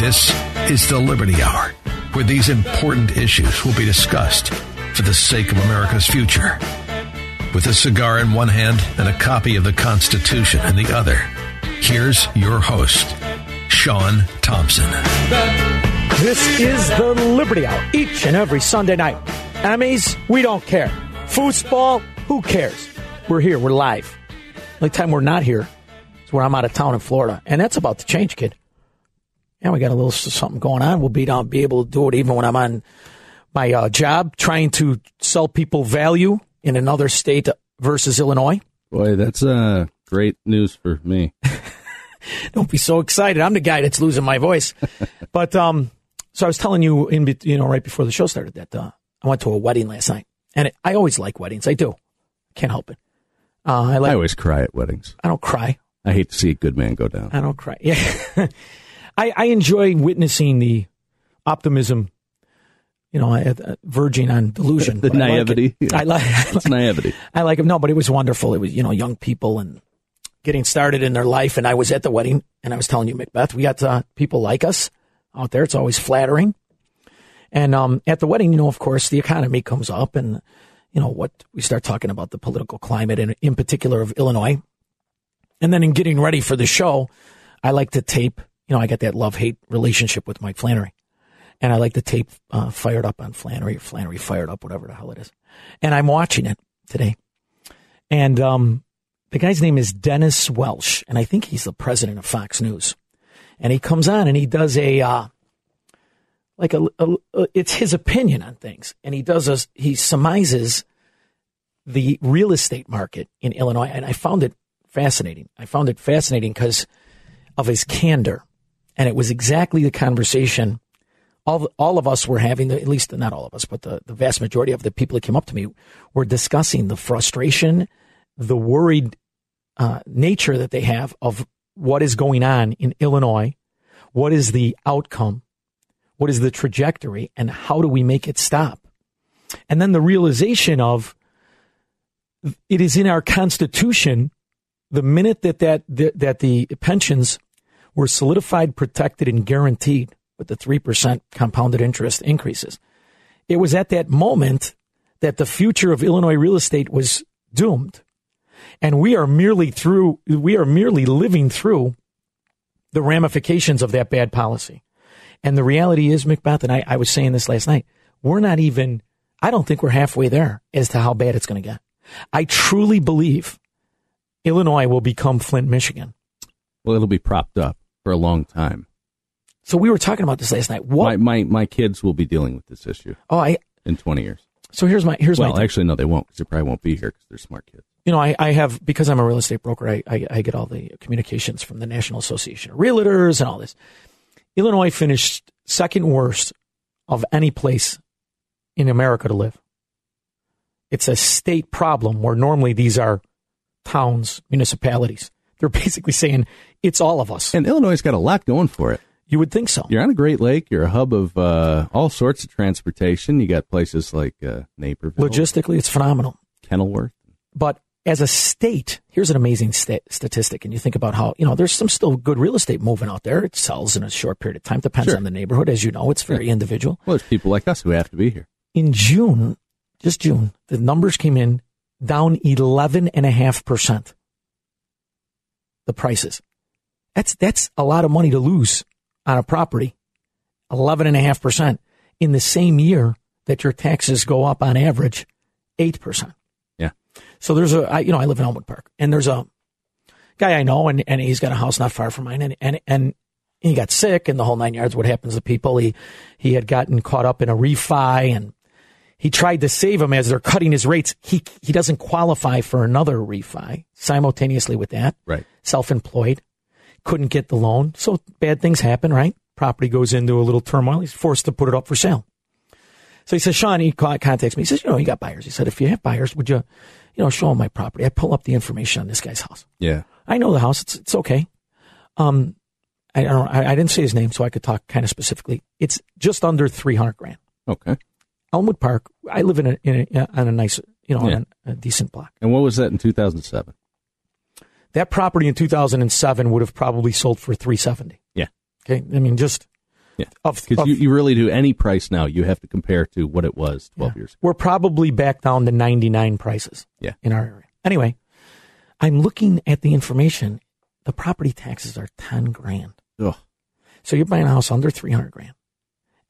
This is the Liberty Hour, where these important issues will be discussed for the sake of America's future. With a cigar in one hand and a copy of the Constitution in the other, here's your host, Sean Thompson. This is the Liberty Hour each and every Sunday night. Emmys, we don't care. Foosball, who cares? We're here, we're live. The only time we're not here is when I'm out of town in Florida, and that's about to change, kid. Yeah, we got a little something going on. We'll be down, be able to do it even when I'm on my uh, job, trying to sell people value in another state versus Illinois. Boy, that's uh, great news for me. Don't be so excited. I'm the guy that's losing my voice. but um, so I was telling you in you know right before the show started that uh, I went to a wedding last night, and it, I always like weddings. I do. Can't help it. Uh, I like. I always cry at weddings. I don't cry. I hate to see a good man go down. I don't cry. Yeah. I, I enjoy witnessing the optimism, you know, uh, verging on delusion. The but I like naivety. I like, It's naivety. I like it. No, but it was wonderful. It was, you know, young people and getting started in their life. And I was at the wedding and I was telling you, Macbeth, we got uh, people like us out there. It's always flattering. And um, at the wedding, you know, of course, the economy comes up and, you know, what we start talking about the political climate and in particular of Illinois. And then in getting ready for the show, I like to tape, you know, I got that love hate relationship with Mike Flannery. And I like to tape uh, fired up on Flannery Flannery fired up, whatever the hell it is. And I'm watching it today. And um, the guy's name is Dennis Welsh. And I think he's the president of Fox News. And he comes on and he does a, uh, like a, a, a, it's his opinion on things. And he does a, he surmises the real estate market in Illinois. And I found it fascinating. I found it fascinating because of his candor. And it was exactly the conversation all, all of us were having, at least not all of us, but the, the vast majority of the people that came up to me were discussing the frustration, the worried uh, nature that they have of what is going on in Illinois, what is the outcome, what is the trajectory, and how do we make it stop? And then the realization of it is in our Constitution the minute that that that the pensions were solidified, protected, and guaranteed with the three percent compounded interest increases, it was at that moment that the future of Illinois real estate was doomed, and we are merely through we are merely living through the ramifications of that bad policy. And the reality is, Macbeth, and I, I was saying this last night, we're not even. I don't think we're halfway there as to how bad it's going to get. I truly believe Illinois will become Flint, Michigan. Well, it'll be propped up for a long time. So we were talking about this last night. What? My, my my kids will be dealing with this issue oh, I. in 20 years. So here's my here's Well, my. thing. actually, no, they won't because they probably won't be here because they're smart kids. you know, I, I have because I'm a real estate broker. I, I I get all the communications from the National Association of Realtors and all this. Illinois finished second worst of any place in America to live. It's a state problem where normally these are towns, municipalities. They're basically saying it's all of us. And Illinois has got a lot going for it. You would think so. You're on a Great Lake. You're a hub of uh, all sorts of transportation. You got places like uh, Naperville, Logistically, it's phenomenal. Kenilworth. But as a state, here's an amazing sta- statistic. And you think about how, you know, there's some still good real estate moving out there. It sells in a short period of time. Depends Sure. on the neighborhood. As you know, it's very individual. Well, there's people like us who have to be here. In June, just June, the numbers came in down 11.5%. The prices. That's, that's a lot of money to lose on a property, 11.5%, in the same year that your taxes go up on average 8%. Yeah. So there's a, I, you know, I live in Elmwood Park, and there's a guy I know, and, and he's got a house not far from mine, and, and, and he got sick and the whole nine yards. What happens to people? He, he had gotten caught up in a refi and he tried to save him as they're cutting his rates. He, he doesn't qualify for another refi simultaneously with that. Right. Self-employed. Couldn't get the loan. So bad things happen, right? Property goes into a little turmoil. He's forced to put it up for sale. So he says, Sean, he contacts me. He says, you know, you got buyers. He said, if you have buyers, would you, you know, show them my property? I pull up the information on this guy's house. Yeah. I know the house. It's, it's okay. Um, I don't. I, I didn't say his name, so I could talk kind of specifically. It's just under three hundred grand. Okay. Elmwood Park. I live in a, in a on a nice, you know, Yeah. on a, a decent block. And what was that in 2007? That property in two thousand and seven would have probably sold for three seventy. Yeah. Okay. I mean, just Yeah. Because you, you really do any price now, you have to compare to what it was 12 years ago. we're probably back down to ninety nine prices. Yeah. In our area. Anyway, I'm looking at the information. The property taxes are ten grand. Ugh. So you're buying a house under 300 grand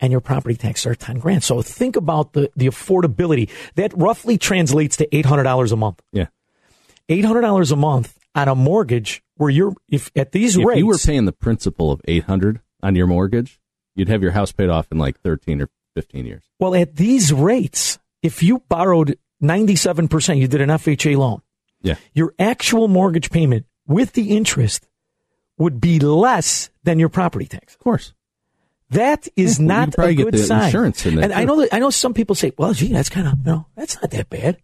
and your property taxes are 10 grand. So think about the, the affordability. That roughly translates to $800 a month. Yeah. $800 a month on a mortgage where you're, if at these If rates, you were paying the principal of 800 on your mortgage, you'd have your house paid off in like 13 or 15 years. well, at these rates, if you borrowed 97%, you did an FHA loan, Yeah. your actual mortgage payment with the interest would be less than your property tax. Of course. That is Yeah, not a good the sign. insurance in there, and I know that I know some people say, "Well, gee, that's kind of you know that's not that bad."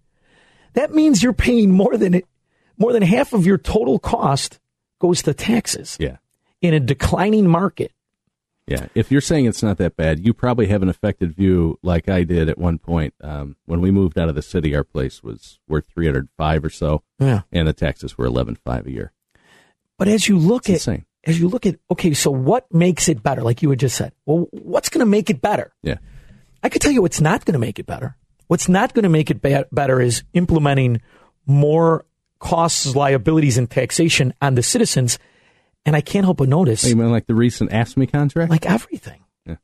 That means you're paying more than it, more than half of your total cost goes to taxes Yeah. in a declining market. Yeah. If you're saying it's not that bad, you probably have an affected view like I did at one point. Um, when we moved out of the city, our place was worth 305 or so, Yeah. and the taxes were 11.5 a year. But as you look It's at insane. As you look at okay, so what makes it better? Like you had just said, well, what's going to make it better? Yeah. I could tell you what's not going to make it better. What's not going to make it ba- better is implementing more costs, liabilities, and taxation on the citizens. And I can't help but notice, oh, You mean like the recent AFSCME contract? like everything. Yeah.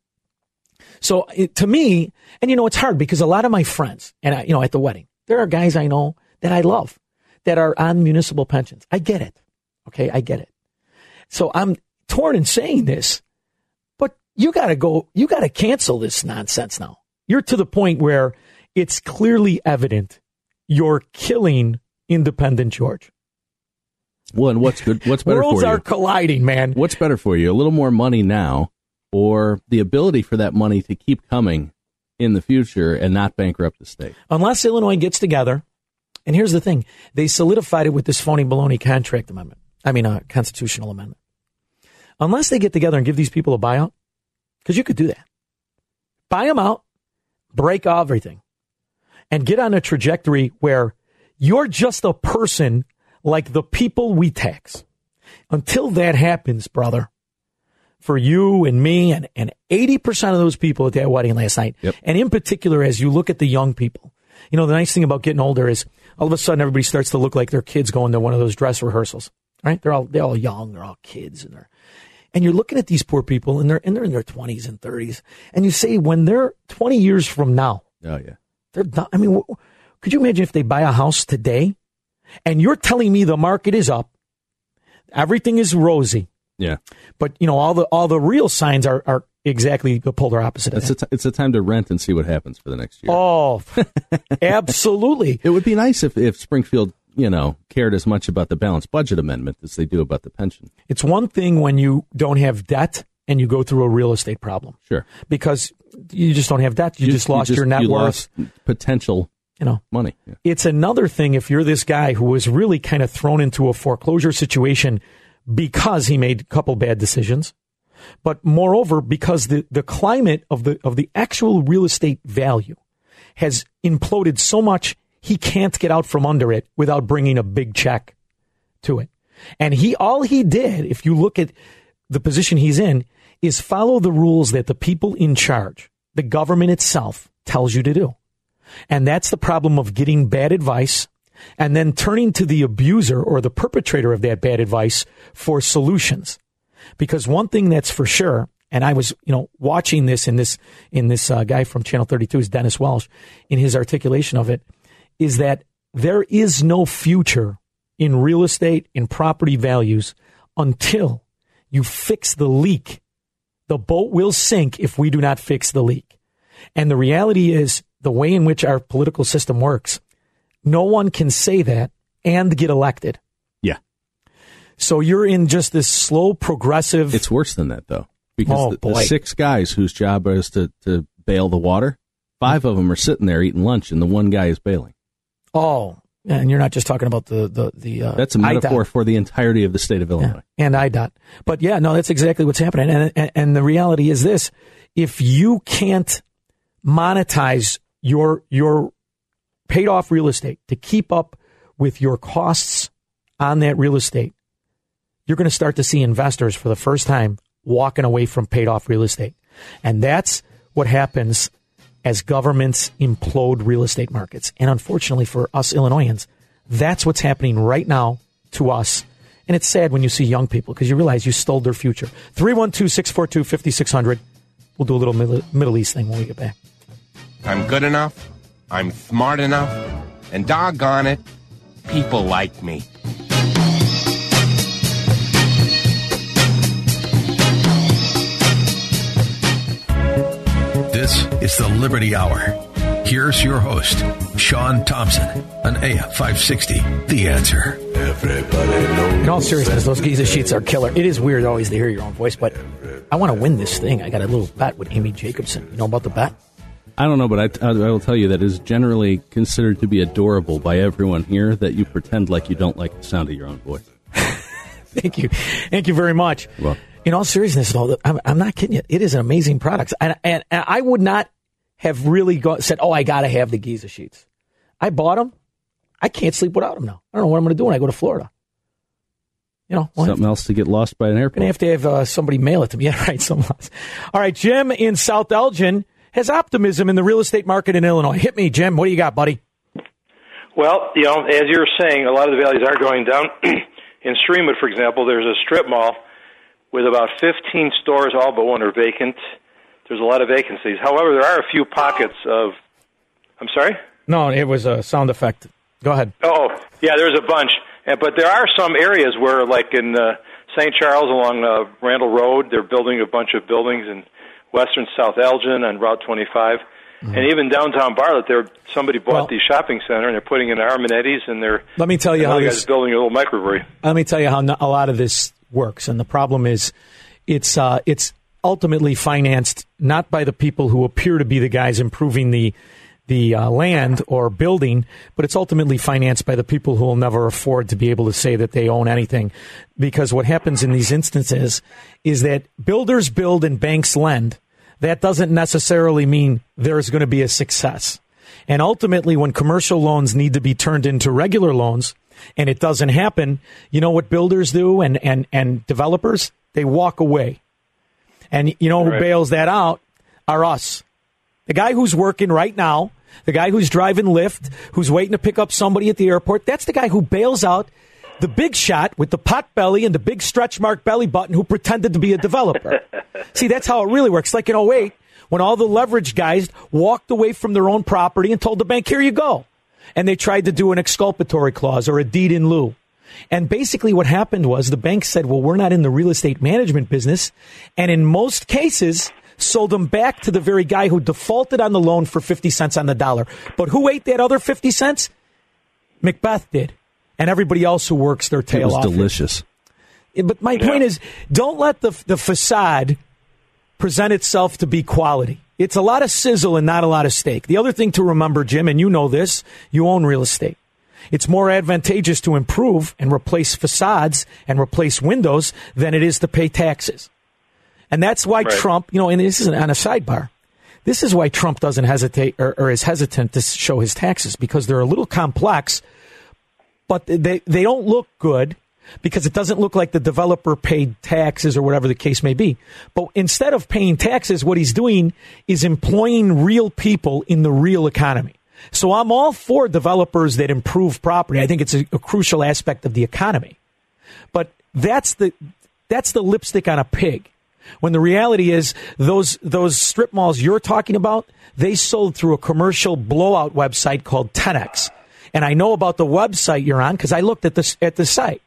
So it, to me, and you know, it's hard because a lot of my friends, and I, you know, at the wedding, there are guys I know that I love that are on municipal pensions. I get it. Okay, I get it. So I'm torn in saying this, but you got to go. You got to cancel this nonsense now. You're to the point where it's clearly evident you're killing independent George. well, and what's good? What's better Worlds for you? Worlds are colliding, man. What's better for you? A little more money now, or the ability for that money to keep coming in the future and not bankrupt the state? unless Illinois gets together. And here's the thing: they solidified it with this phony baloney contract amendment. I mean, a constitutional amendment. Unless they get together and give these people a buyout, because you could do that, buy them out, break everything, and get on a trajectory where you're just a person like the people we tax. Until that happens, brother, for you and me and, and 80% of those people at that wedding last night, Yep. and in particular, as you look at the young people, you know, the nice thing about getting older is all of a sudden everybody starts to look like their kids going to one of those dress rehearsals, right? They're all, they're all young, they're all kids and they're, and you're looking at these poor people and they're, and they're in their 20s and 30s. And you say, when they're 20 years from now, Oh yeah. they're done. I mean, could you imagine if they buy a house today and you're telling me the market is up, everything is rosy, Yeah. but you know, all the, all the real signs are, are exactly the polar opposite It's a t- it's a time to rent and see what happens for the next year. Oh, absolutely. It would be nice if, if Springfield, you know, cared as much about the balanced budget amendment as they do about the pension. It's one thing when you don't have debt and you go through a real estate problem Sure. because you just don't have debt. You, just lost your net you worth. potential You know, money. Yeah. it's another thing if you're this guy who was really kind of thrown into a foreclosure situation because he made a couple bad decisions, but moreover because the, the climate of the of the actual real estate value has imploded so much he can't get out from under it without bringing a big check to it. And he all he did, if you look at the position he's in, is follow the rules that the people in charge, the government itself, tells you to do. And that's the problem of getting bad advice and then turning to the abuser or the perpetrator of that bad advice for solutions. Because one thing that's for sure, And I was, you know, watching this in this in this uh, guy from Channel 32 is Dennis Welsh in his articulation of it is that there is no future in real estate in property values until you fix the leak. The boat will sink if we do not fix the leak. And the reality is the way in which our political system works. No one can say that and get elected. Yeah. So you're in just this slow progressive. It's worse than that though, because Oh, the, the six guys whose job is to, to bail the water, five of them are sitting there eating lunch, and the one guy is bailing. Oh, and you're not just talking about the the the. Uh, That's a IDOT. metaphor for the entirety of the state of Illinois. and IDOT. But yeah, no, that's exactly what's happening. And, and, and the reality is this: if you can't monetize your your paid off real estate to keep up with your costs on that real estate, you're going to start to see investors for the first time walking away from paid off real estate, and that's what happens as governments implode real estate markets. And unfortunately for us Illinoisans, that's what's happening right now to us. And it's sad when you see young people because you realize you stole their future. 312 642 5600. We'll do a little Middle, Middle East thing when we get back. I'm good enough. I'm smart enough. And doggone it, people like me. This is the Liberty Hour. Here's your host, Sean Thompson, on AM 560. The answer. In all seriousness, those Giza sheets are killer. It is weird always to hear your own voice, but I want to win this thing. I got a little bet with Amy Jacobson. You know about the bet? I don't know, but I, I will tell you that it is generally considered to be adorable by everyone here that you pretend like you don't like the sound of your own voice. Thank you. Thank you very much. Well- in all seriousness, though, I'm, I'm not kidding you. It is an amazing product. And, and, and I would not have really go, said, oh, I got to have the Giza sheets. I bought them. I can't sleep without them now. I don't know what I'm going to do when I go to Florida. You know, well, Something else to get lost by an airplane. Gonna have to have uh, somebody mail it to me. Yeah, right. Some All right, Jim in South Elgin has optimism in the real estate market in Illinois. Hit me, Jim. What do you got, buddy? Well, you know, as you're saying, a lot of the values are going down. in Streamwood, for example, there's a strip mall with about 15 stores, all but one are vacant. There's a lot of vacancies. However, there are a few pockets of. I'm sorry. No, it was a sound effect. Go ahead. Oh, yeah, there's a bunch, but there are some areas where, like in uh, St. Charles along uh, Randall Road, they're building a bunch of buildings in western South Elgin on Route 25, and even downtown Bartlett. There, somebody bought Mm-hmm. Well- the shopping center, and they're putting in Armanetti's, and they're Let me tell you how this. guy's building a little microbrewery. Let me tell you how a lot of this works, and the problem is, it's uh, it's ultimately financed not by the people who appear to be the guys improving the the uh, land or building, but it's ultimately financed by the people who will never afford to be able to say that they own anything. Because what happens in these instances is that builders build and banks lend. That doesn't necessarily mean there's going to be a success. And ultimately, when commercial loans need to be turned into regular loans, and it doesn't happen, you know what builders do and, and, and developers? They walk away. And you know who Right. bails that out are us. The guy who's working right now, the guy who's driving Lyft, who's waiting to pick up somebody at the airport, that's the guy who bails out the big shot with the pot belly and the big stretch mark belly button who pretended to be a developer. See, that's how it really works. Like in 08, when all the leverage guys walked away from their own property and told the bank, here you go. And they tried to do an exculpatory clause or a deed in lieu. And basically what happened was the bank said, well, we're not in the real estate management business. And in most cases, sold them back to the very guy who defaulted on the loan for 50 cents on the dollar. But who ate that other 50 cents? Macbeth did. And everybody else who works their It tail was off. delicious. Yeah, But my point is, don't let the the facade present itself to be quality. It's a lot of sizzle and not a lot of steak. The other thing to remember, Jim, and you know this, you own real estate. It's more advantageous to improve and replace facades and replace windows than it is to pay taxes. And that's why Right. Trump, you know, and this is on a sidebar. This is why Trump doesn't hesitate or, or is hesitant to show his taxes because they're a little complex, but they, they don't look good because it doesn't look like the developer paid taxes or whatever the case may be. But instead of paying taxes, what he's doing is employing real people in the real economy. So I'm all for developers that improve property. I think it's a, a crucial aspect of the economy. But that's the that's the lipstick on a pig. When the reality is those those strip malls you're talking about, they sold through a commercial blowout website called 10x. And I know about the website you're on because I looked at this at the site.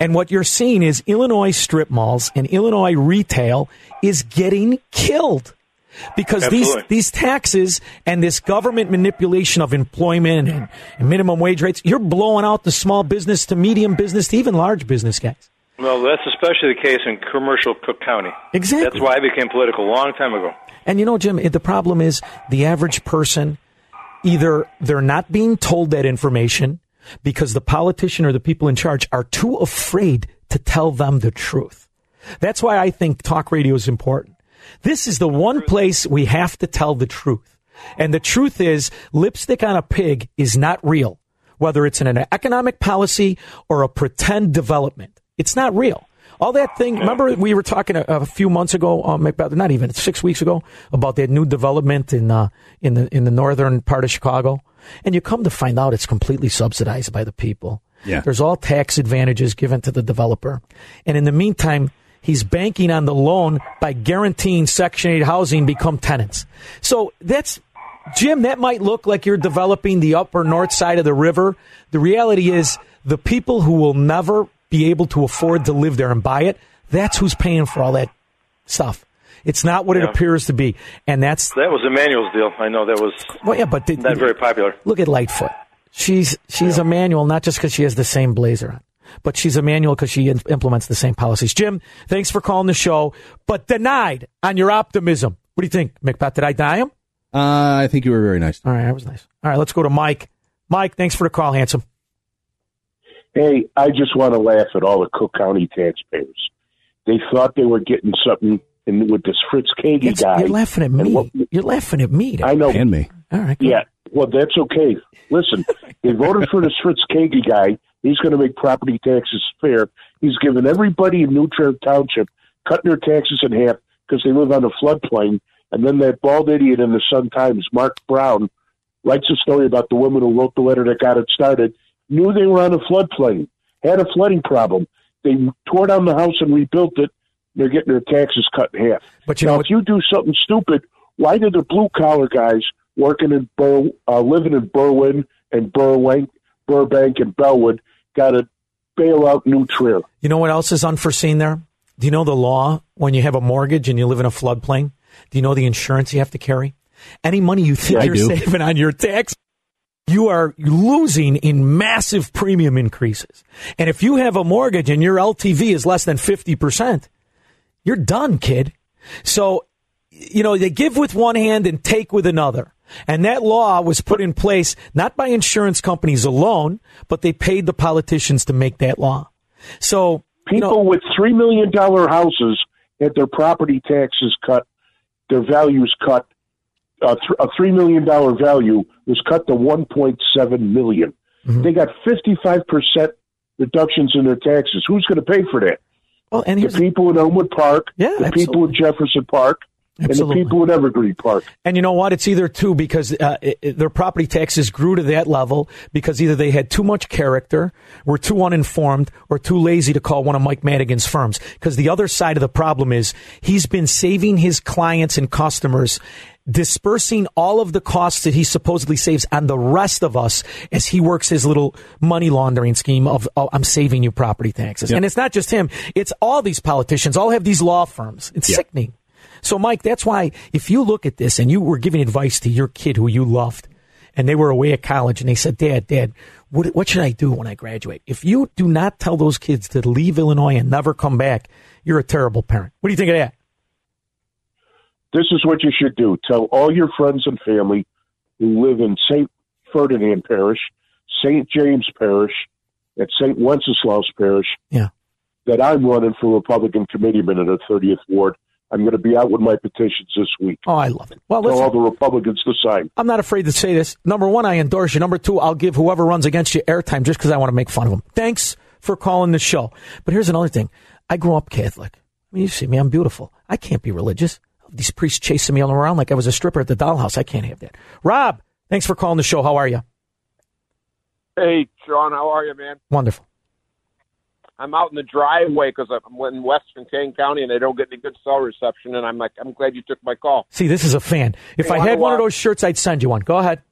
And what you're seeing is Illinois strip malls and Illinois retail is getting killed because these these taxes and this government manipulation of employment and, and minimum wage rates, you're blowing out the small business to medium business to even large business guys. Well, that's especially the case in commercial Cook County. Exactly. That's why I became political a long time ago. And you know, Jim, the problem is the average person either they're not being told that information because the politician or the people in charge are too afraid to tell them the truth. That's why I think talk radio is important. This is the one place we have to tell the truth. And the truth is lipstick on a pig is not real, whether it's in an economic policy or a pretend development. It's not real. All that thing. Remember, we were talking a, a few months ago, um, about not even six weeks ago, about that new development in uh, in the in the northern part of Chicago, and you come to find out it's completely subsidized by the people. Yeah. There's all tax advantages given to the developer, and in the meantime, he's banking on the loan by guaranteeing Section Eight housing become tenants. So that's Jim. That might look like you're developing the upper north side of the river. The reality is, the people who will never be able to afford to live there and buy it, that's who's paying for all that stuff. It's not what it appears to be, and that's That was Emanuel's deal. I know that was well, yeah. But did, not very popular. look at Lightfoot. She's she's a manual not just because she has the same blazer on, but she's a manual because she in- implements the same policies. Jim, thanks for calling the show, but denied on your optimism. What do you think, Macbeth? Did I die him? Uh, I think you were very nice. All right, I was nice. All right, let's go to Mike. Mike, thanks for the call, handsome. Hey, I just want to laugh at all the Cook County taxpayers. They thought they were getting something in, with this Fritz Kaegi It's- guy. you're laughing at me. what- You're laughing at me. I know. And me. All right. good. Yeah, well, that's okay. Listen, they voted for this Fritz Kaegi guy. He's going to make property taxes fair. He's given everybody in New Trier Township cutting their taxes in half because they live on a floodplain. And then that bald idiot in the Sun Times, Mark Brown, writes a story about the woman who wrote the letter that got it started. Knew they were on a floodplain, had a flooding problem. They tore down the house and rebuilt it. They're getting their taxes cut in half. But you now, know if you do something stupid, why do the blue collar guys working in Bur- uh, living in Berwyn and Burbank, Burbank and Bellwood got to bail out New Trier? You know what else is unforeseen there? Do you know the law when you have a mortgage and you live in a floodplain? Do you know the insurance you have to carry? Any money you think yeah, you're saving on your tax, you are losing in massive premium increases. And if you have a mortgage and your LTV is less than 50%, you're done, kid. So, you know, they give with one hand and take with another. And that law was put in place not by insurance companies alone, but they paid the politicians to make that law. So, you People know, with three million dollar houses had their property taxes cut, their values cut. Uh, th- a three million dollar value was cut to one point seven million. Mm-hmm. They got fifty five percent reductions in their taxes. Who's going to pay for that? Well, and The people in Elmwood Park, Yeah, the people in. Jefferson Park, Absolutely. and the people in Evergreen Park. And you know what? It's either two because uh, it- their property taxes grew to that level because either they had too much character, were too uninformed, or too lazy to call one of Mike Madigan's firms. Because the other side of the problem is he's been saving his clients and customers. Dispersing all of the costs that he supposedly saves on the rest of us as he works his little money laundering scheme of, oh, I'm saving you property taxes. And it's not just him, it's all these politicians, all have these law firms. It's sickening. So, Mike, that's why if you look at this and you were giving advice to your kid who you loved, and they were away at college, and they said, "Dad, Dad, what, what should I do when I graduate?" If you do not tell those kids to leave Illinois and never come back, you're a terrible parent. What do you think of that? This is what you should do. Tell all your friends and family who live in St. Ferdinand Parish, St. James Parish, and St. Wenceslaus Parish Yeah. that I'm running for Republican committeeman in the 30th Ward. I'm going to be out with my petitions this week. Oh, I love it. Well, Tell all the Republicans to sign. I'm not afraid to say this. Number one, I endorse you. Number two, I'll give whoever runs against you airtime just because I want to make fun of them. Thanks for calling the show. But here's another thing. I grew up Catholic. I mean, you see me, I'm beautiful. I can't be religious. These priests chasing me all around like I was a stripper at the dollhouse. I can't have that. Rob, thanks for calling the show. How are you? Hey, John, how are you, man? Wonderful. I'm out in the driveway because I'm in Western Kane County and they don't get any good cell reception. And I'm like, I'm glad you took my call. See, this is a fan. If Hey, I had one of those shirts, I'd send you one. Go ahead.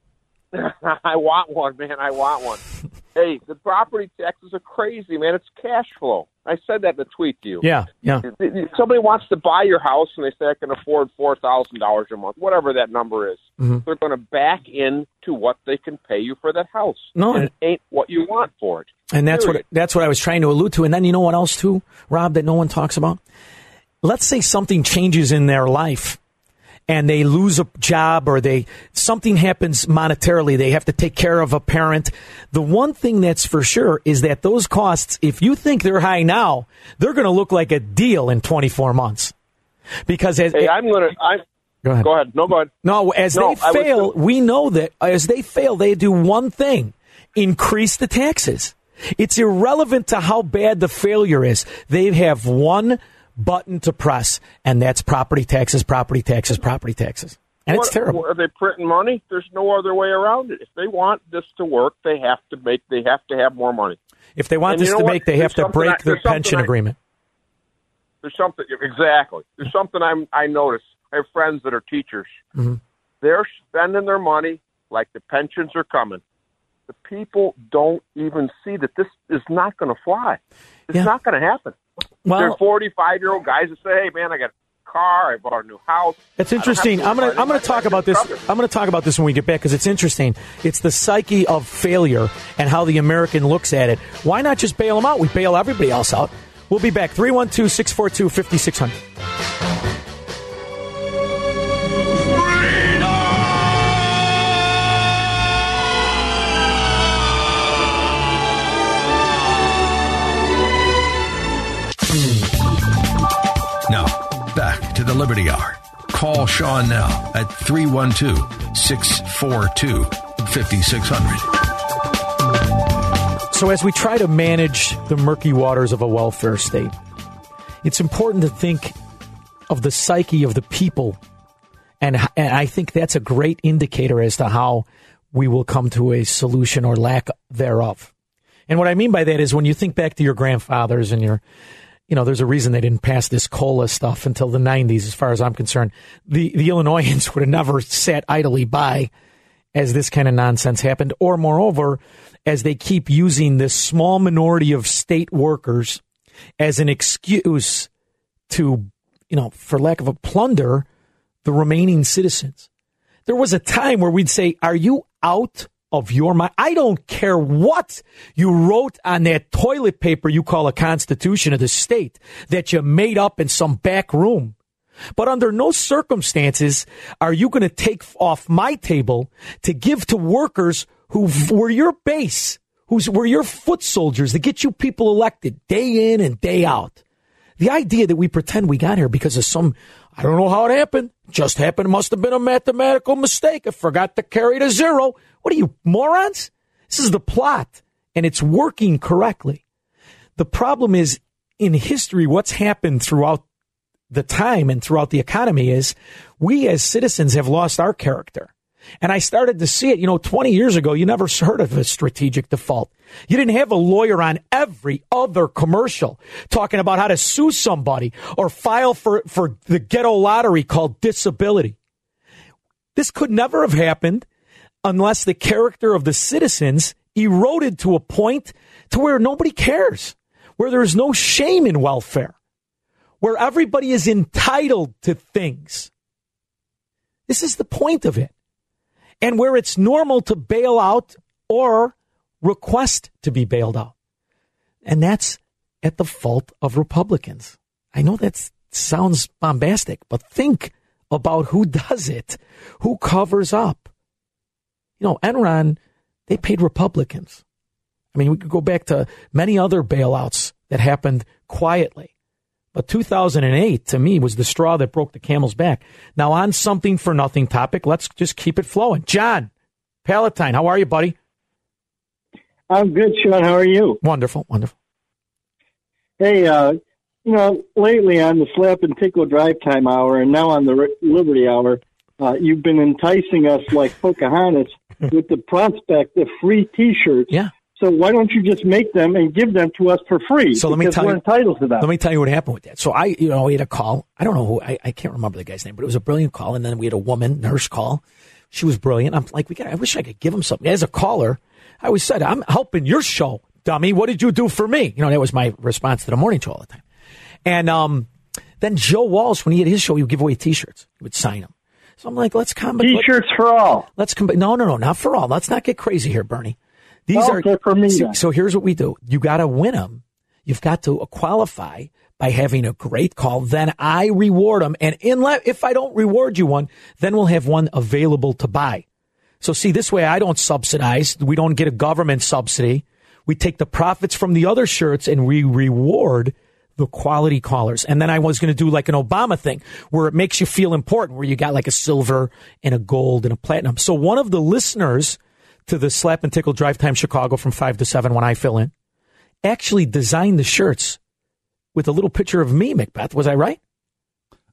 I want one, man. I want one. hey, the property taxes are crazy, man. It's cash flow. I said that in the tweet to you. Yeah, yeah. If Somebody wants to buy your house and they say I can afford four thousand dollars a month, whatever that number is. Mhm. They're going to back into what they can pay you for that house. No, and it ain't what you want for it. And that's what that's what I was trying to allude to. And then you know what else too, Rob, that no one talks about? Let's say something changes in their life and they lose a job or they something happens monetarily, they have to take care of a parent. The one thing that's for sure is that those costs, if you think they're high now, they're going to look like a deal in 24 months. Because as, Hey, I'm going to. Go ahead. Go ahead. No, go ahead. No, as No, they I was fail, we know that as they fail, they do one thing increase the taxes. It's irrelevant to how bad the failure is. They have one button to press, and that's property taxes, property taxes, property taxes. And it's terrible. Are they printing money? There's no other way around it. If they want this to work, they have to make. They have to have more money. If they want And you this know to what? make, they There's have to break I- their pension I- agreement. There's something exactly. There's something I'm. I notice. I have friends that are teachers. Mhm. They're spending their money like the pensions are coming. The people don't even see that this is not going to fly. It's Yeah. not going to happen. Well- There's 45 year old guys that say, "Hey, man, I got a car. I bought a new house." It's I don't have interesting. I'm gonna I'm gonna talk about this. I'm gonna talk about this when we get back because it's interesting. It's the psyche of failure and how the American looks at it. Why not just bail them out? We bail everybody else out. We'll be back. 312 642 5600. The Liberty Hour. Call Sean now at 312 642 5600. So, as we try to manage the murky waters of a welfare state, it's important to think of the psyche of the people. And, and I think that's a great indicator as to how we will come to a solution or lack thereof. And what I mean by that is when you think back to your grandfathers and your, you know, there's a reason they didn't pass this cola stuff until the 90s, as far as I'm concerned. The, the Illinoisans would have never sat idly by as this kind of nonsense happened, or moreover, as they keep using this small minority of state workers as an excuse to, you know, for lack of a plunder, the remaining citizens. There was a time where we'd say, Are you out of your mind? I don't care what you wrote on that toilet paper you call a constitution of the state that you made up in some back room. But under no circumstances are you going to take off my table to give to workers who were your base, who's were your foot soldiers to get you people elected day in and day out. The idea that we pretend we got here because of some, I don't know how it happened, just happened, must have been a mathematical mistake. I forgot to carry the zero. What are you, morons? This is the plot, and it's working correctly. The problem is in history, what's happened throughout the time and throughout the economy is we as citizens have lost our character. And I started to see it, you know, 20 years ago, you never heard of a strategic default. You didn't have a lawyer on every other commercial talking about how to sue somebody or file for, for the ghetto lottery called disability. This could never have happened unless the character of the citizens eroded to a point to where nobody cares, where there is no shame in welfare, where everybody is entitled to things. This is the point of it. And where it's normal to bail out or request to be bailed out. And that's at the fault of Republicans. I know that sounds bombastic, but think about who does it, who covers up. You know, Enron, they paid Republicans. I mean, we could go back to many other bailouts that happened quietly. But 2008 to me was the straw that broke the camel's back. Now on something for nothing topic, let's just keep it flowing. John, Palatine, how are you, buddy? I'm good, Sean. How are you? Wonderful, wonderful. Hey, uh, you know, lately on the Slap and Tickle Drive Time Hour and now on the Liberty Hour, uh, you've been enticing us like Pocahontas with the prospect of free T-shirts yeah. So why don't you just make them and give them to us for free? So let me tell you, entitled to them. Let me tell you what happened with that. So I, you know, we had a call. I don't know who. I, I can't remember the guy's name, but it was a brilliant call. And then we had a woman nurse call. She was brilliant. I'm like, we got. I wish I could give him something. As a caller, I always said, I'm helping your show, dummy. What did you do for me? You know, that was my response to the morning show all the time. And um, then Joe Walsh, when he had his show, he would give away T-shirts. He would sign them. So I'm like, let's come. T-shirts for all. Let's come. No, no, no, not for all. Let's not get crazy here, Bernie. These Well, are okay, for me then. so here's what we do. You got to win them. You've got to qualify by having a great call. Then I reward them. And inlet, if I don't reward you one, then we'll have one available to buy. So see, this way I don't subsidize. We don't get a government subsidy. We take the profits from the other shirts and we reward the quality callers. And then I was going to do like an Obama thing where it makes you feel important, where you got like a silver and a gold and a platinum. So one of the listeners to the Slap and Tickle Drive Time Chicago from five to seven when I fill in actually designed the shirts with a little picture of me, Macbeth. Was I right?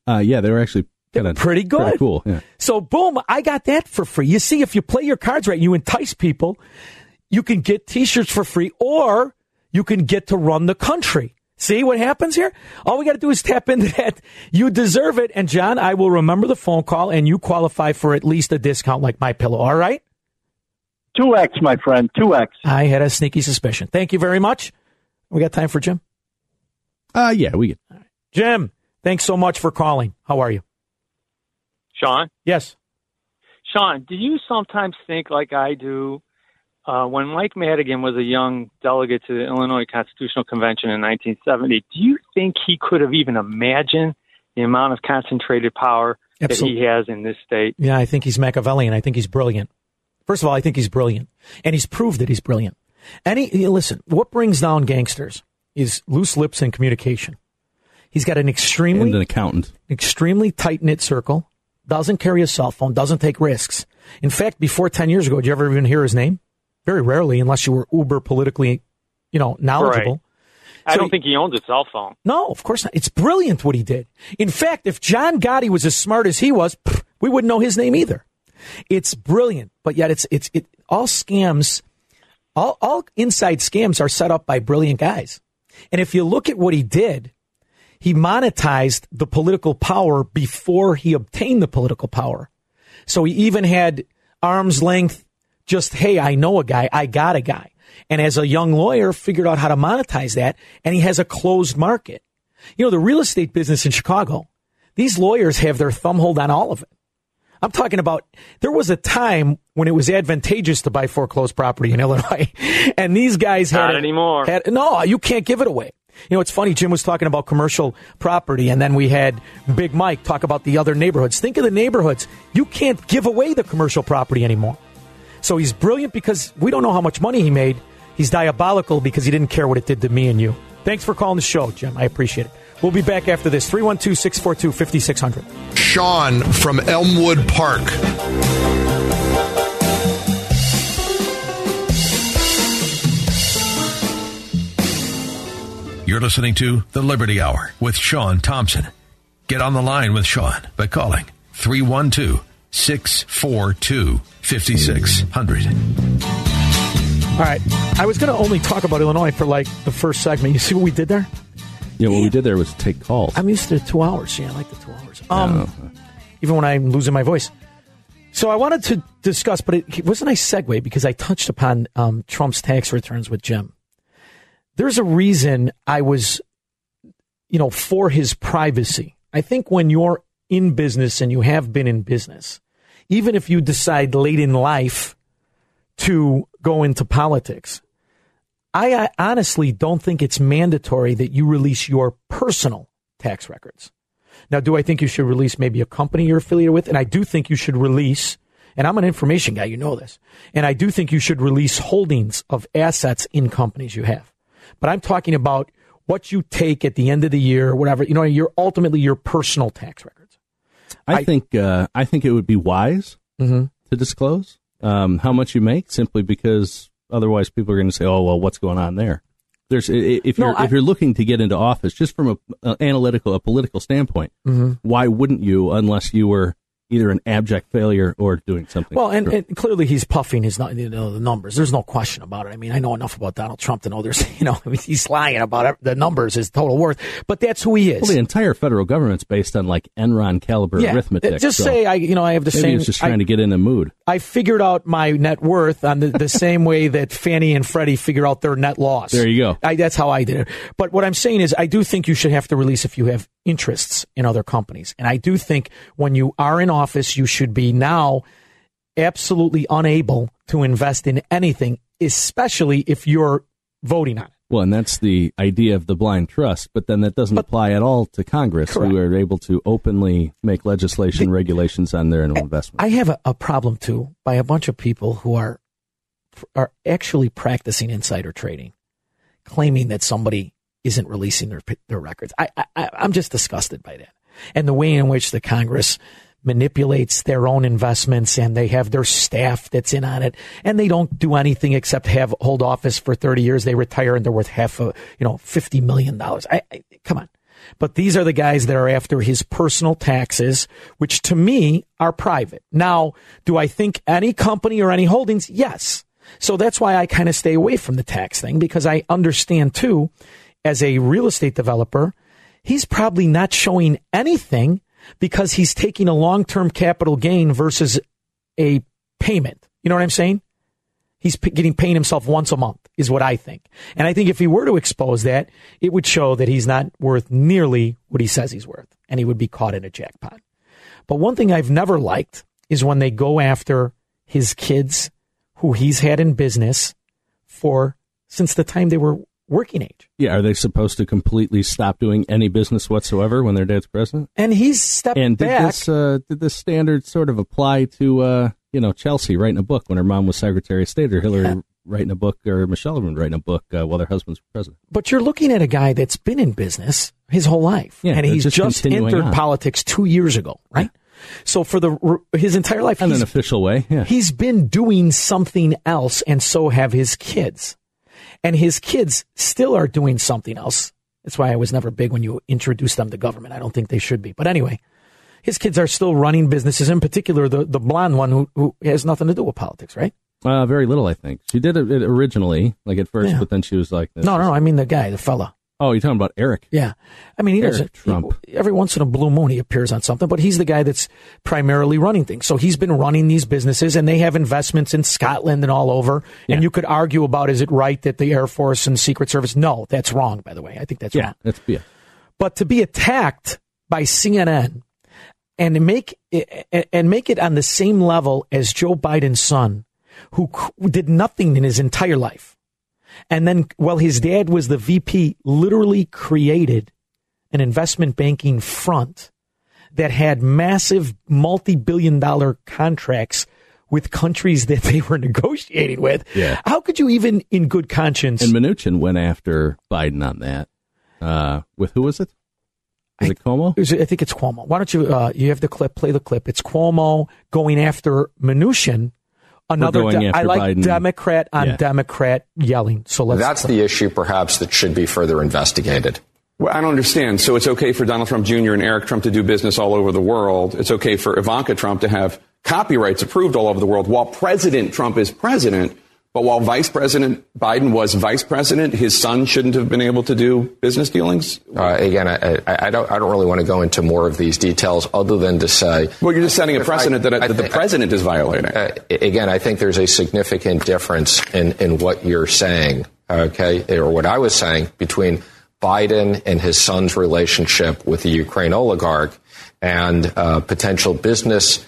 Uh, yeah, they were actually kind of pretty good. cool. Yeah. So boom, I got that for free. You see, if you play your cards right, you entice people, you can get t-shirts for free or you can get to run the country. See what happens here? All we got to do is tap into that. You deserve it. And John, I will remember the phone call and you qualify for at least a discount like my pillow. All right? 2x, my friend. 2x. I had a sneaky suspicion. Thank you very much. We got time for Jim? Uh, yeah, we get. Jim, thanks so much for calling. How are you? Sean? Yes. Sean, do you sometimes think, like I do, uh, when Mike Madigan was a young delegate to the Illinois Constitutional Convention in 1970, do you think he could have even imagined the amount of concentrated power that he has in this state? Yeah, I think he's Machiavellian. I think he's brilliant. First of all, I think he's brilliant, and he's proved that he's brilliant. Any you know, listen, what brings down gangsters is loose lips and communication. He's got an extremely And an accountant. extremely tight knit circle. Doesn't carry a cell phone. Doesn't take risks. In fact, before ten years ago, did you ever even hear his name? Very rarely, unless you were uber politically, you know, knowledgeable. Right. I So don't he- think he owns a cell phone. No, of course not. It's brilliant what he did. In fact, if John Gotti was as smart as he was, pff, we wouldn't know his name either. It's brilliant, but yet it's it's it all scams, all all inside scams are set up by brilliant guys. And if you look at what he did, he monetized the political power before he obtained the political power. So he even had arm's length, just, hey, I know a guy, I got a guy. And as a young lawyer, figured out how to monetize that, and he has a closed market. You know, the real estate business in Chicago, these lawyers have their thumb hold on all of it. I'm talking about there was a time when it was advantageous to buy foreclosed property in Illinois, and these guys had Not it- anymore. Had, no, you can't give it away. You know, it's funny. Jim was talking about commercial property, and then we had Big Mike talk about the other neighborhoods. Think of the neighborhoods. You can't give away the commercial property anymore. So he's brilliant because we don't know how much money he made. He's diabolical because he didn't care what it did to me and you. Thanks for calling the show, Jim. I appreciate it. We'll be back after this 312 642 5600. Sean from Elmwood Park. You're listening to The Liberty Hour with Sean Thompson. Get on the line with Sean by calling 312 642 5600. All right. I was going to only talk about Illinois for like the first segment. You see what we did there? Yeah, what we did there was take calls. I'm used to the two hours. Yeah, I like the two hours. Um, Even when I'm losing my voice. So I wanted to discuss, but it, it was a nice segue because I touched upon um, Trump's tax returns with Jim. There's a reason I was, you know, for his privacy. I think when you're in business and you have been in business, even if you decide late in life to go into politics, I, I honestly don't think it's mandatory that you release your personal tax records. Now, do I think you should release maybe a company you're affiliated with? And I do think you should release, and I'm an information guy, you know this, and I do think you should release holdings of assets in companies you have. But I'm talking about what you take at the end of the year, whatever, you know, your ultimately your personal tax records. I, think uh, I think it would be wise Mm-hmm. to disclose um, how much you make, simply because otherwise people are going to say, "Oh, well, what's going on there?" There's if you're I- if you're looking to get into office, just from a, a analytical, a political standpoint, Mhm. why wouldn't you unless you were either an abject failure or doing something. Well, and, and clearly he's puffing his you know, the numbers. There's no question about it. I mean, I know enough about Donald Trump to know there's you know I mean, he's lying about it, the numbers, his total worth. But that's who he is. well, the entire federal government's based on like Enron caliber Yeah, arithmetic. Uh, just so say I you know I have the maybe same. he's just I- trying to get in the mood. I figured out my net worth on the, the same way that Fannie and Freddie figure out their net loss. There you go. I, that's how I did it. But what I'm saying is, I do think you should have to release if you have interests in other companies. And I do think when you are in office, you should be now absolutely unable to invest in anything, especially if you're voting on it. Well, and that's the idea of the blind trust, but then that doesn't apply at all to Congress, Correct. who are able to openly make legislation regulations on their investment. I have a, a problem too by a bunch of people who are are actually practicing insider trading, claiming that somebody isn't releasing their their records. I, I I'm just disgusted by that, and the way in which the Congress manipulates their own investments and they have their staff that's in on it and they don't do anything except have hold office for 30 years they retire and they're worth half a you know 50 million dollars I, I come on but these are the guys that are after his personal taxes, which to me are private. Now, do I think any company or any holdings? Yes. So that's why I kind of stay away from the tax thing because I understand too, as a real estate developer, he's probably not showing anything because he's taking a long term capital gain versus a payment. You know what I'm saying? He's p- getting paying himself once a month, is what I think. And I think if he were to expose that, it would show that he's not worth nearly what he says he's worth, and he would be caught in a jackpot. But one thing I've never liked is when they go after his kids who he's had in business for since the time they were working age. Yeah, are they supposed to completely stop doing any business whatsoever when their dad's president? And he's stepped And did back. this uh, did this standard sort of apply to uh, you know Chelsea writing a book when her mom was Secretary of State, or Hillary writing a book, or Michelle Obama writing a book uh, while their husbands president? But you're looking at a guy that's been in business his whole life, Yeah, and he's just just, entered on. politics two years ago, right? So for the his entire life, In an official way, yeah. he's been doing something else, and so have his kids, and his kids still are doing something else. That's why I was never big when you introduce them to government. I don't think they should be, but anyway, his kids are still running businesses. In particular, the the blonde one who who has nothing to do with politics, right? Uh, very little, I think. She did it originally, like at first, Yeah. but then she was like, this No, no, no. I mean the guy, the fella. Oh, you're talking about Eric? Yeah. I mean, he Eric doesn't. Trump. he- every once in a blue moon, he appears on something, but he's the guy that's primarily running things. So he's been running these businesses, and they have investments in Scotland and all over. And you could argue about is it right that the Air Force and Secret Service? No, that's wrong. By the way, I think that's Yeah, wrong. that's yeah. But to be attacked by CNN and make it, and make it on the same level as Joe Biden's son, who did nothing in his entire life, and then while his dad was the VP, literally created an investment banking front that had massive multi-billion-dollar contracts with countries that they were negotiating with. Yeah. How could you even, in good conscience, And Mnuchin went after Biden on that. Uh, with who was it? Was it Como? Is I think it's Cuomo. Why don't you? Uh, you have the clip. Play the clip. It's Cuomo going after Mnuchin. Another. going de- after I like Biden. Democrat on Yeah. Democrat yelling. So let's. That's the issue, perhaps, that should be further investigated. Well, I don't understand. So it's okay for Donald Trump Jr. and Eric Trump to do business all over the world. It's okay for Ivanka Trump to have copyrights approved all over the world while President Trump is president. But while Vice President Biden was vice president, his son shouldn't have been able to do business dealings. Uh, again, I, I, I don't. I don't really want to go into more of these details, other than to say. Well, you're just setting a precedent that, I that the president is violating. Uh, again, I think there's a significant difference in, in what you're saying, okay, or what I was saying between Biden and his son's relationship with the Ukraine oligarch and uh, potential business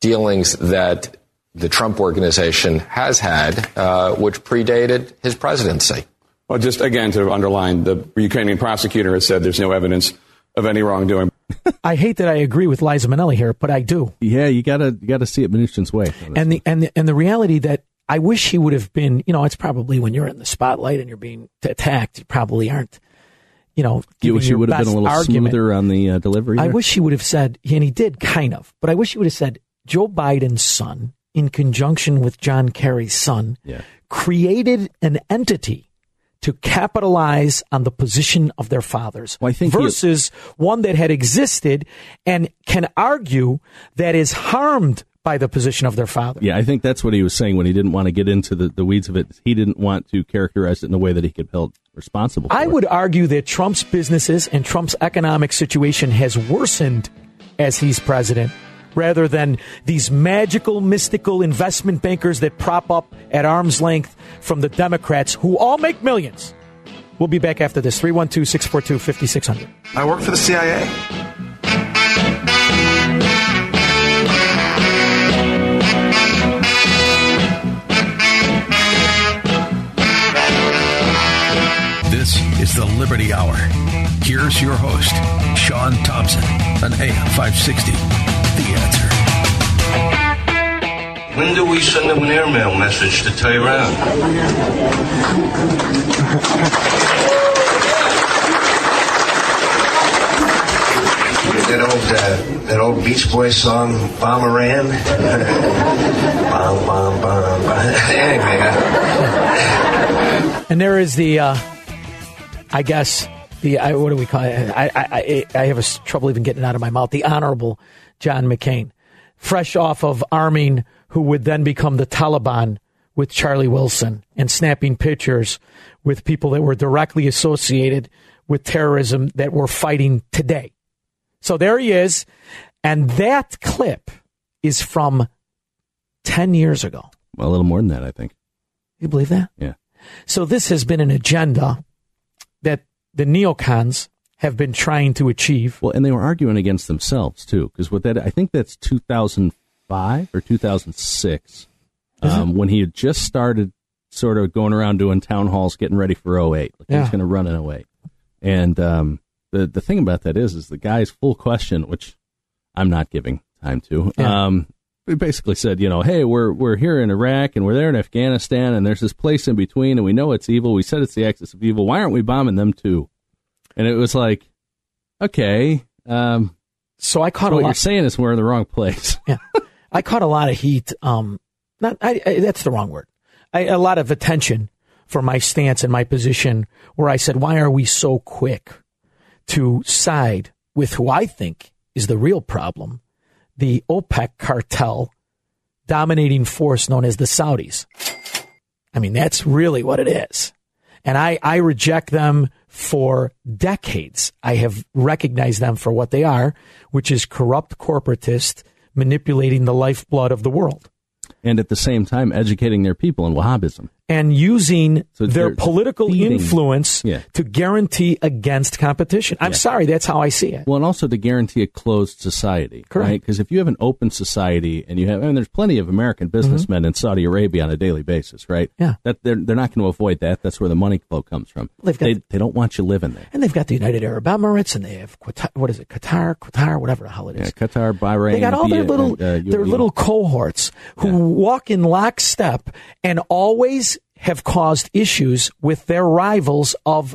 dealings that the Trump organization has had, uh, which predated his presidency. Well, just again to underline, the Ukrainian prosecutor has said there's no evidence of any wrongdoing. I hate that I agree with Liza Minnelli here, but I do. Yeah, you gotta you gotta see it Mnuchin's way. And the and the, and the reality that I wish he would have been. You know, it's probably when you're in the spotlight and you're being attacked, you probably aren't. You know, you wish your you would have been a little argument. smoother on the uh, delivery. I wish he would have said, and he did kind of, but I wish he would have said Joe Biden's son, in conjunction with John Kerry's son, Yeah. created an entity to capitalize on the position of their fathers Well, I think he- versus one that had existed and can argue that is harmed by the position of their father. Yeah, I think that's what he was saying when he didn't want to get into the, the weeds of it. He didn't want to characterize it in a way that he could be held responsible for. I it. would argue that Trump's businesses and Trump's economic situation has worsened as he's president rather than these magical, mystical investment bankers that prop up at arm's length from the Democrats who all make millions. We'll be back after this 312 642 5600. I work for the CIA. This is the Liberty Hour. Here's your host, Sean Thompson, on AM 560. The answer. When do we send them an airmail message to Tehran? That old, uh, that old Beach Boys song, Bomb Iran. bomb, bomb, bomb, bomb. anyway, uh, And there is the, uh, I guess, the, I, what do we call it? I, I, I, I have a trouble even getting it out of my mouth. The Honorable John McCain, fresh off of arming who would then become the Taliban with Charlie Wilson and snapping pictures with people that were directly associated with terrorism that we're fighting today. So there he is. And that clip is from 10 years ago. Well, a little more than that, I think. You believe that? Yeah. So this has been an agenda that the neocons have been trying to achieve. Well, and they were arguing against themselves too, because what that I think that's 2005 or 2006 um, when he had just started sort of going around doing town halls, getting ready for 08. Like he was going to run in 08. And um, the the thing about that is, is the guy's full question, which I'm not giving time to. Yeah. Um, he basically said, you know, hey, we're we're here in Iraq and we're there in Afghanistan, and there's this place in between, and we know it's evil. We said it's the axis of evil. Why aren't we bombing them too? And it was like, okay, um, so I caught so a what lot- you're saying is we're in the wrong place. Yeah, I caught a lot of heat. Um, not I, I, that's the wrong word. I, a lot of attention for my stance and my position, where I said, "Why are we so quick to side with who I think is the real problem, the OPEC cartel dominating force known as the Saudis?" I mean, that's really what it is. And I, I reject them for decades. I have recognized them for what they are, which is corrupt corporatists manipulating the lifeblood of the world and at the same time, educating their people in Wahhabism. And using So their political feeding- influence Yeah. to guarantee against competition. I'm Yeah. sorry, that's how I see it. Well, and also to guarantee a closed society, Correct. right? Because if you have an open society and you have, and there's plenty of American businessmen in Saudi Arabia on a daily basis, right? Mm-hmm. Yeah. That they're they're not going to avoid that. That's where the money flow comes from. They've got they the- they don't want you living there. And they've got the United Arab Emirates, and they have Qatar, what is it, Qatar, Qatar, whatever the hell it is. Yeah, Qatar, Bahrain. They got all their little uh, their little cohorts who walk in lockstep and always have caused issues with their rivals of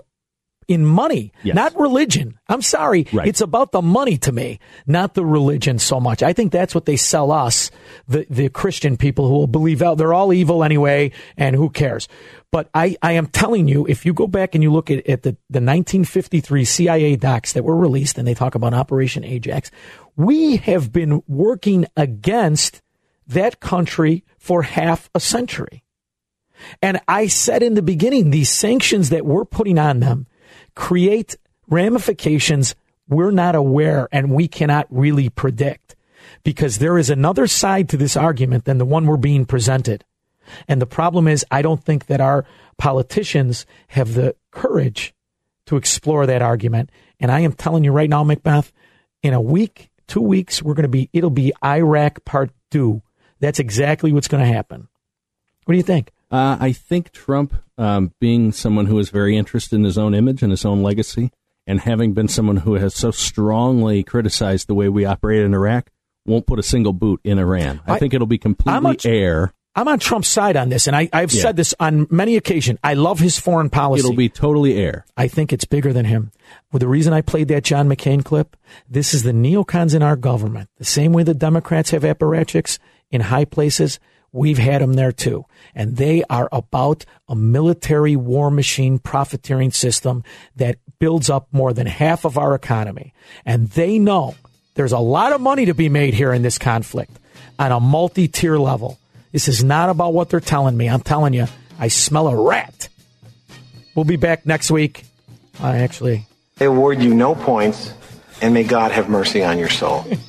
in money, Yes. not religion. I'm sorry, Right. it's about the money to me, not the religion so much. I think that's what they sell us, the the Christian people who will believe out they're all evil anyway, and who cares. But I, I am telling you, if you go back and you look at, at the, the 1953 CIA docs that were released and they talk about Operation Ajax, we have been working against that country for half a century. And I said in the beginning, these sanctions that we're putting on them create ramifications we're not aware and we cannot really predict because there is another side to this argument than the one we're being presented. And the problem is, I don't think that our politicians have the courage to explore that argument. And I am telling you right now, Macbeth, in a week, two weeks, we're going to be, it'll be Iraq part two. That's exactly what's going to happen. What do you think? Uh, I think Trump, um, being someone who is very interested in his own image and his own legacy, and having been someone who has so strongly criticized the way we operate in Iraq, won't put a single boot in Iran. I, I- think it'll be completely air. I'm on Trump's side on this, and I, I've Yeah. said this on many occasions. I love his foreign policy. It'll be totally air. I think it's bigger than him. Well, the reason I played that John McCain clip, this is the neocons in our government. The same way the Democrats have apparatchiks in high places, We've had them there too. And they are about a military war machine profiteering system that builds up more than half of our economy. And they know there's a lot of money to be made here in this conflict on a multi tier level. This is not about what they're telling me. I'm telling you, I smell a rat. We'll be back next week. I actually. They award you no points, and may God have mercy on your soul.